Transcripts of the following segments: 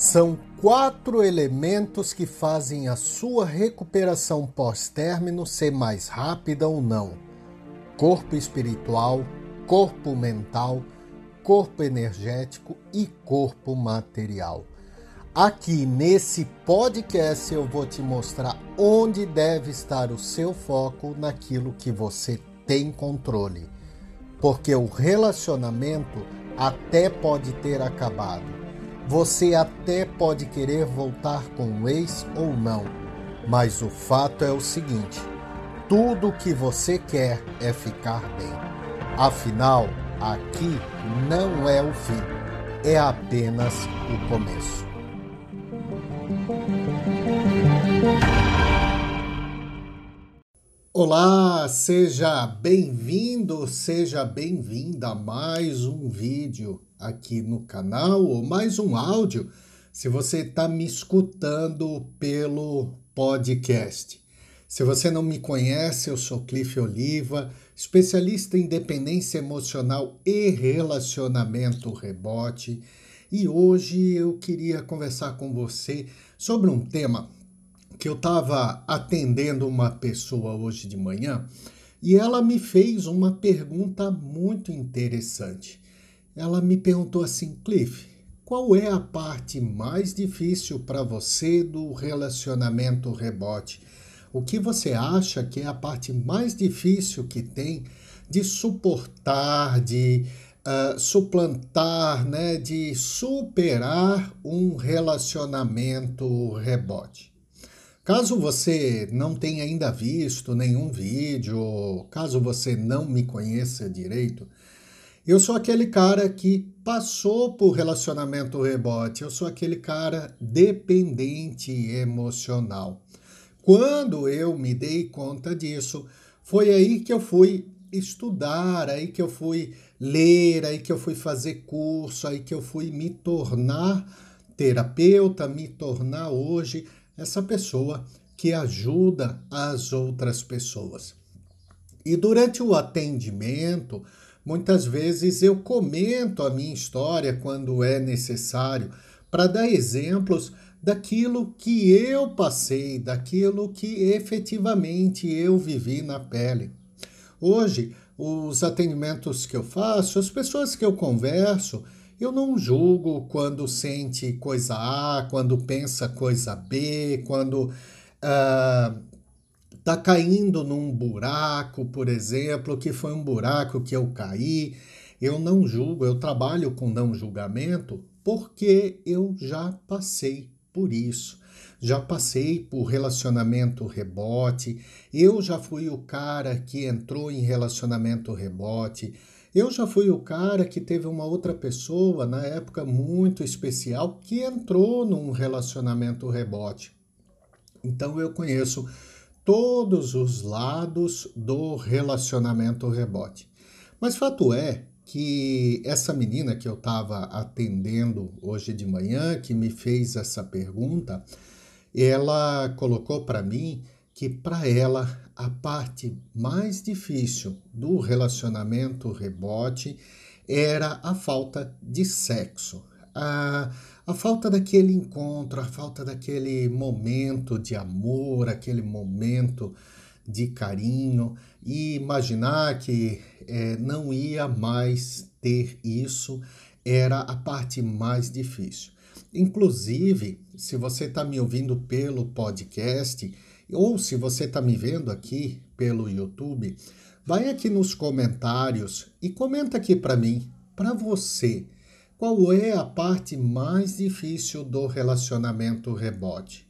São quatro elementos que fazem a sua recuperação pós-término ser mais rápida ou não: corpo espiritual, corpo mental, corpo energético e corpo material. Aqui nesse podcast eu vou te mostrar onde deve estar o seu foco naquilo que você tem controle. Porque o relacionamento até pode ter acabado você até pode querer voltar com o ex ou não, mas o fato é o seguinte: tudo o que você quer é ficar bem. Afinal, aqui não é o fim, é apenas o começo. Olá, seja bem-vindo, seja bem-vinda a mais um vídeo aqui no canal ou mais um áudio se você está me escutando pelo podcast. Se você não me conhece, eu sou Cliff Oliva, especialista em dependência emocional e relacionamento rebote. E hoje eu queria conversar com você sobre um tema que eu estava atendendo uma pessoa hoje de manhã e ela me fez uma pergunta muito interessante ela me perguntou assim: Cliff, qual é a parte mais difícil para você do relacionamento rebote? O que você acha que é a parte mais difícil que tem de suportar, de uh, suplantar, né, de superar um relacionamento rebote? Caso você não tenha ainda visto nenhum vídeo, caso você não me conheça direito, eu sou aquele cara que passou por relacionamento rebote, eu sou aquele cara dependente emocional. Quando eu me dei conta disso, foi aí que eu fui estudar, aí que eu fui ler, aí que eu fui fazer curso, aí que eu fui me tornar terapeuta, me tornar hoje essa pessoa que ajuda as outras pessoas. E durante o atendimento, Muitas vezes eu comento a minha história quando é necessário para dar exemplos daquilo que eu passei, daquilo que efetivamente eu vivi na pele. Hoje, os atendimentos que eu faço, as pessoas que eu converso, eu não julgo quando sente coisa A, quando pensa coisa B, quando está caindo num buraco, por exemplo, que foi um buraco que eu caí. Eu não julgo, eu trabalho com não julgamento porque eu já passei por isso. Já passei por relacionamento rebote, eu já fui o cara que entrou em relacionamento rebote, eu já fui o cara que teve uma outra pessoa na época muito especial que entrou num relacionamento rebote. Então eu conheço todos os lados do relacionamento rebote. Mas fato é que essa menina que eu estava atendendo hoje de manhã, que me fez essa pergunta, ela colocou para mim que para ela a parte mais difícil do relacionamento rebote era a falta de sexo. A, a falta daquele encontro, a falta daquele momento de amor, aquele momento de carinho e imaginar que é, não ia mais ter isso era a parte mais difícil. Inclusive, se você está me ouvindo pelo podcast ou se você está me vendo aqui pelo YouTube, vai aqui nos comentários e comenta aqui para mim, para você qual é a parte mais difícil do relacionamento rebote?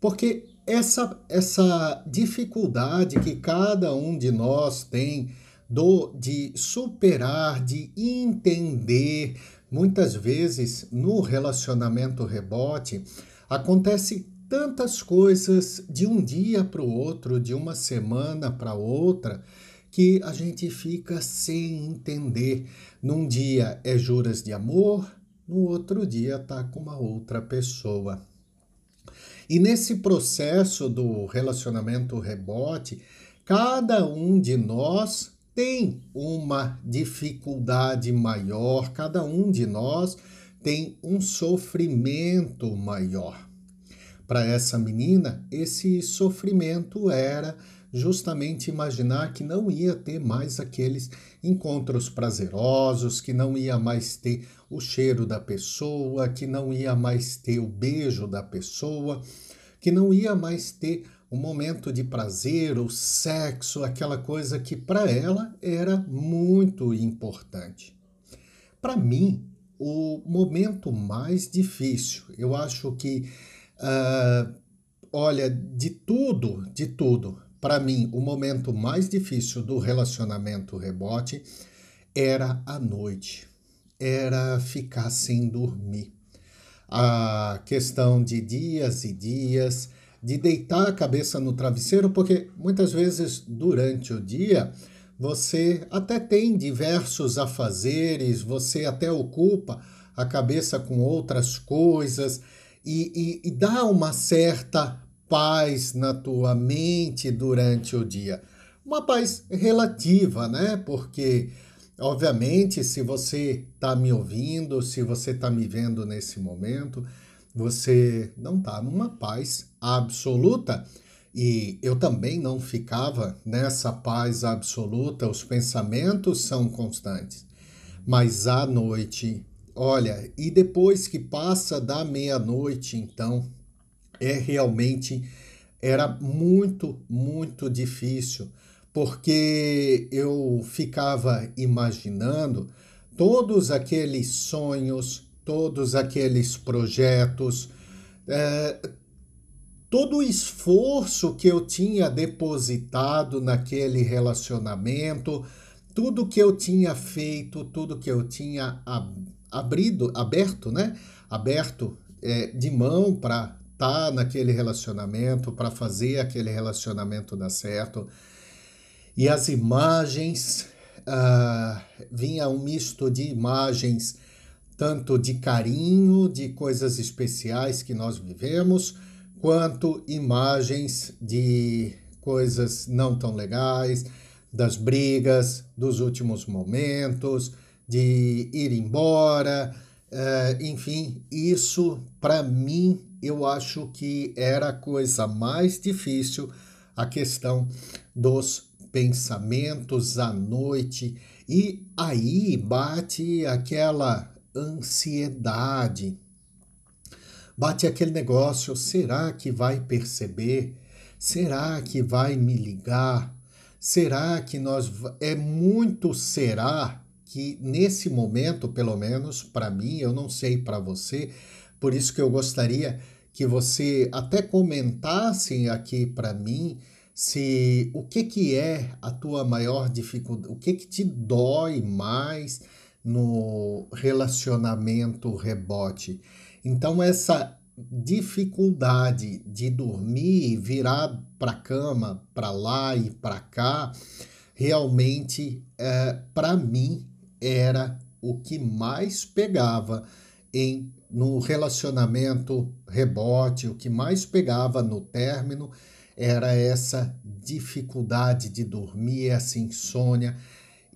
Porque essa, essa dificuldade que cada um de nós tem do, de superar, de entender, muitas vezes no relacionamento rebote, acontece tantas coisas de um dia para o outro, de uma semana para outra, que a gente fica sem entender. Num dia é juras de amor, no outro dia tá com uma outra pessoa. E nesse processo do relacionamento rebote, cada um de nós tem uma dificuldade maior, cada um de nós tem um sofrimento maior. Para essa menina, esse sofrimento era justamente imaginar que não ia ter mais aqueles encontros prazerosos, que não ia mais ter o cheiro da pessoa, que não ia mais ter o beijo da pessoa, que não ia mais ter o momento de prazer, o sexo, aquela coisa que para ela era muito importante. Para mim, o momento mais difícil, eu acho que, uh, olha, de tudo, de tudo, para mim, o momento mais difícil do relacionamento rebote era a noite, era ficar sem dormir. A questão de dias e dias, de deitar a cabeça no travesseiro, porque muitas vezes durante o dia você até tem diversos afazeres, você até ocupa a cabeça com outras coisas e, e, e dá uma certa paz na tua mente durante o dia. Uma paz relativa, né? Porque, obviamente, se você está me ouvindo, se você está me vendo nesse momento, você não está numa paz absoluta. E eu também não ficava nessa paz absoluta, os pensamentos são constantes. Mas à noite, olha, e depois que passa da meia-noite, então, é realmente era muito, muito difícil, porque eu ficava imaginando todos aqueles sonhos, todos aqueles projetos, é, todo o esforço que eu tinha depositado naquele relacionamento, tudo que eu tinha feito, tudo que eu tinha abrido, aberto, né? Aberto é, de mão para estar tá naquele relacionamento, para fazer aquele relacionamento dar certo. E as imagens, uh, vinha um misto de imagens, tanto de carinho, de coisas especiais que nós vivemos, quanto imagens de coisas não tão legais, das brigas, dos últimos momentos, de ir embora, uh, enfim, isso para mim eu acho que era a coisa mais difícil a questão dos pensamentos à noite e aí bate aquela ansiedade. Bate aquele negócio, será que vai perceber? Será que vai me ligar? Será que nós é muito será que nesse momento, pelo menos para mim, eu não sei para você, por isso que eu gostaria que você até comentasse aqui para mim se o que que é a tua maior dificuldade, o que que te dói mais no relacionamento rebote. Então essa dificuldade de dormir, virar para cama, para lá e para cá, realmente é, para mim era o que mais pegava em no relacionamento rebote, o que mais pegava no término era essa dificuldade de dormir, essa insônia.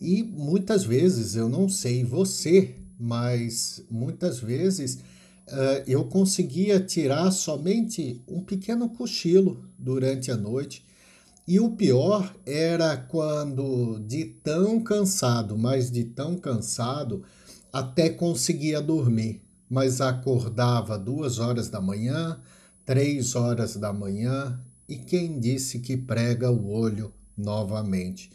E muitas vezes, eu não sei você, mas muitas vezes uh, eu conseguia tirar somente um pequeno cochilo durante a noite. E o pior era quando, de tão cansado, mas de tão cansado, até conseguia dormir mas acordava duas horas da manhã, três horas da manhã, e quem disse que prega o olho novamente?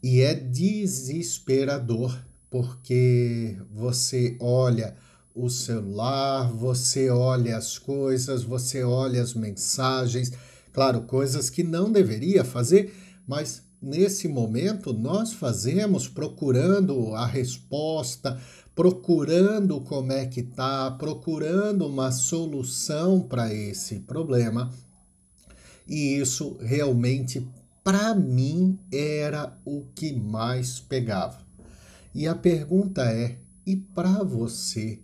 E é desesperador, porque você olha o celular, você olha as coisas, você olha as mensagens, claro, coisas que não deveria fazer, mas nesse momento nós fazemos procurando a resposta, procurando como é que tá, procurando uma solução para esse problema. E isso realmente para mim era o que mais pegava. E a pergunta é: e para você,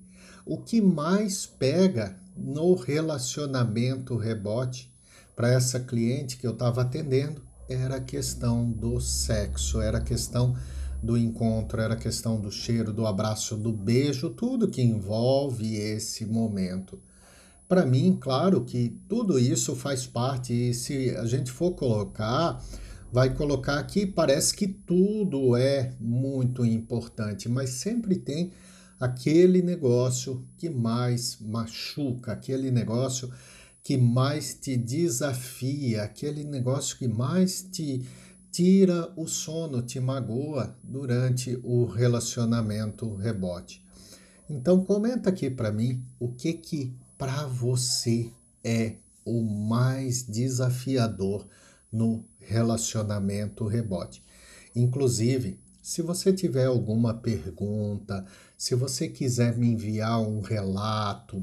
o que mais pega no relacionamento rebote para essa cliente que eu estava atendendo era a questão do sexo, era a questão do encontro, era a questão do cheiro, do abraço, do beijo, tudo que envolve esse momento. Para mim, claro que tudo isso faz parte, e se a gente for colocar, vai colocar que parece que tudo é muito importante, mas sempre tem aquele negócio que mais machuca, aquele negócio que mais te desafia, aquele negócio que mais te tira o sono, te magoa durante o relacionamento rebote. Então comenta aqui para mim o que que para você é o mais desafiador no relacionamento rebote. Inclusive, se você tiver alguma pergunta, se você quiser me enviar um relato,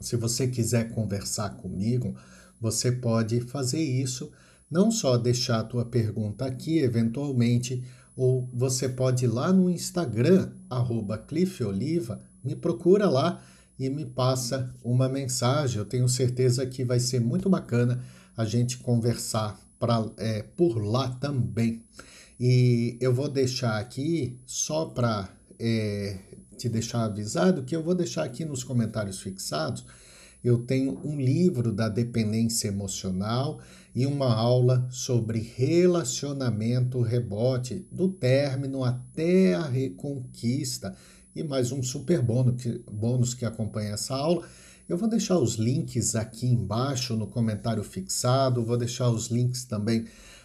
se você quiser conversar comigo, você pode fazer isso, não só deixar a tua pergunta aqui eventualmente, ou você pode ir lá no Instagram, arroba cliffoliva, me procura lá e me passa uma mensagem. Eu tenho certeza que vai ser muito bacana a gente conversar pra, é, por lá também. E eu vou deixar aqui, só para é, te deixar avisado, que eu vou deixar aqui nos comentários fixados. Eu tenho um livro da dependência emocional e uma aula sobre relacionamento rebote, do término até a reconquista, e mais um super bônus que, bônus que acompanha essa aula. Eu vou deixar os links aqui embaixo no comentário fixado, vou deixar os links também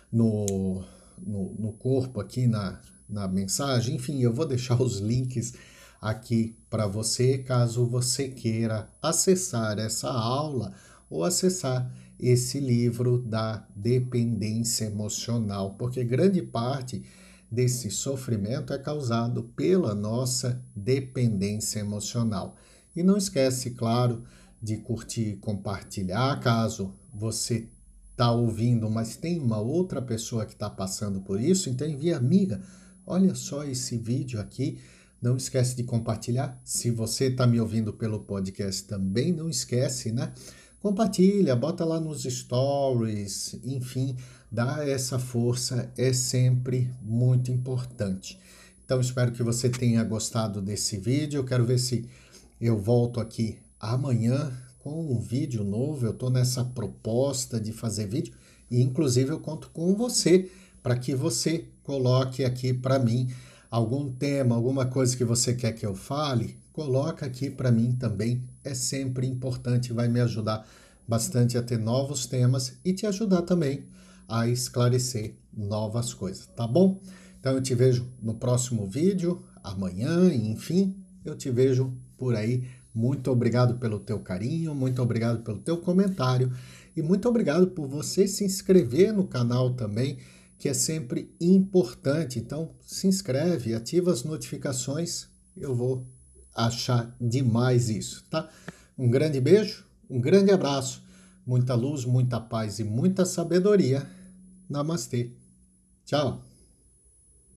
no, no, no corpo aqui na, na mensagem. Enfim, eu vou deixar os links aqui para você caso você queira acessar essa aula ou acessar esse livro da dependência emocional, porque grande parte desse sofrimento é causado pela nossa dependência emocional. E não esquece, claro, de curtir e compartilhar, caso você está ouvindo, mas tem uma outra pessoa que está passando por isso, então envia amiga. Olha só esse vídeo aqui. Não esquece de compartilhar. Se você está me ouvindo pelo podcast também, não esquece, né? Compartilha, bota lá nos stories, enfim, dá essa força, é sempre muito importante. Então espero que você tenha gostado desse vídeo. Eu quero ver se eu volto aqui amanhã com um vídeo novo. Eu estou nessa proposta de fazer vídeo e, inclusive, eu conto com você para que você coloque aqui para mim algum tema, alguma coisa que você quer que eu fale. Coloca aqui para mim também. É sempre importante, vai me ajudar bastante a ter novos temas e te ajudar também a esclarecer novas coisas, tá bom? Então eu te vejo no próximo vídeo, amanhã, enfim, eu te vejo por aí muito obrigado pelo teu carinho, muito obrigado pelo teu comentário e muito obrigado por você se inscrever no canal também, que é sempre importante. Então, se inscreve, ativa as notificações, eu vou achar demais isso, tá? Um grande beijo, um grande abraço, muita luz, muita paz e muita sabedoria. Namastê. Tchau.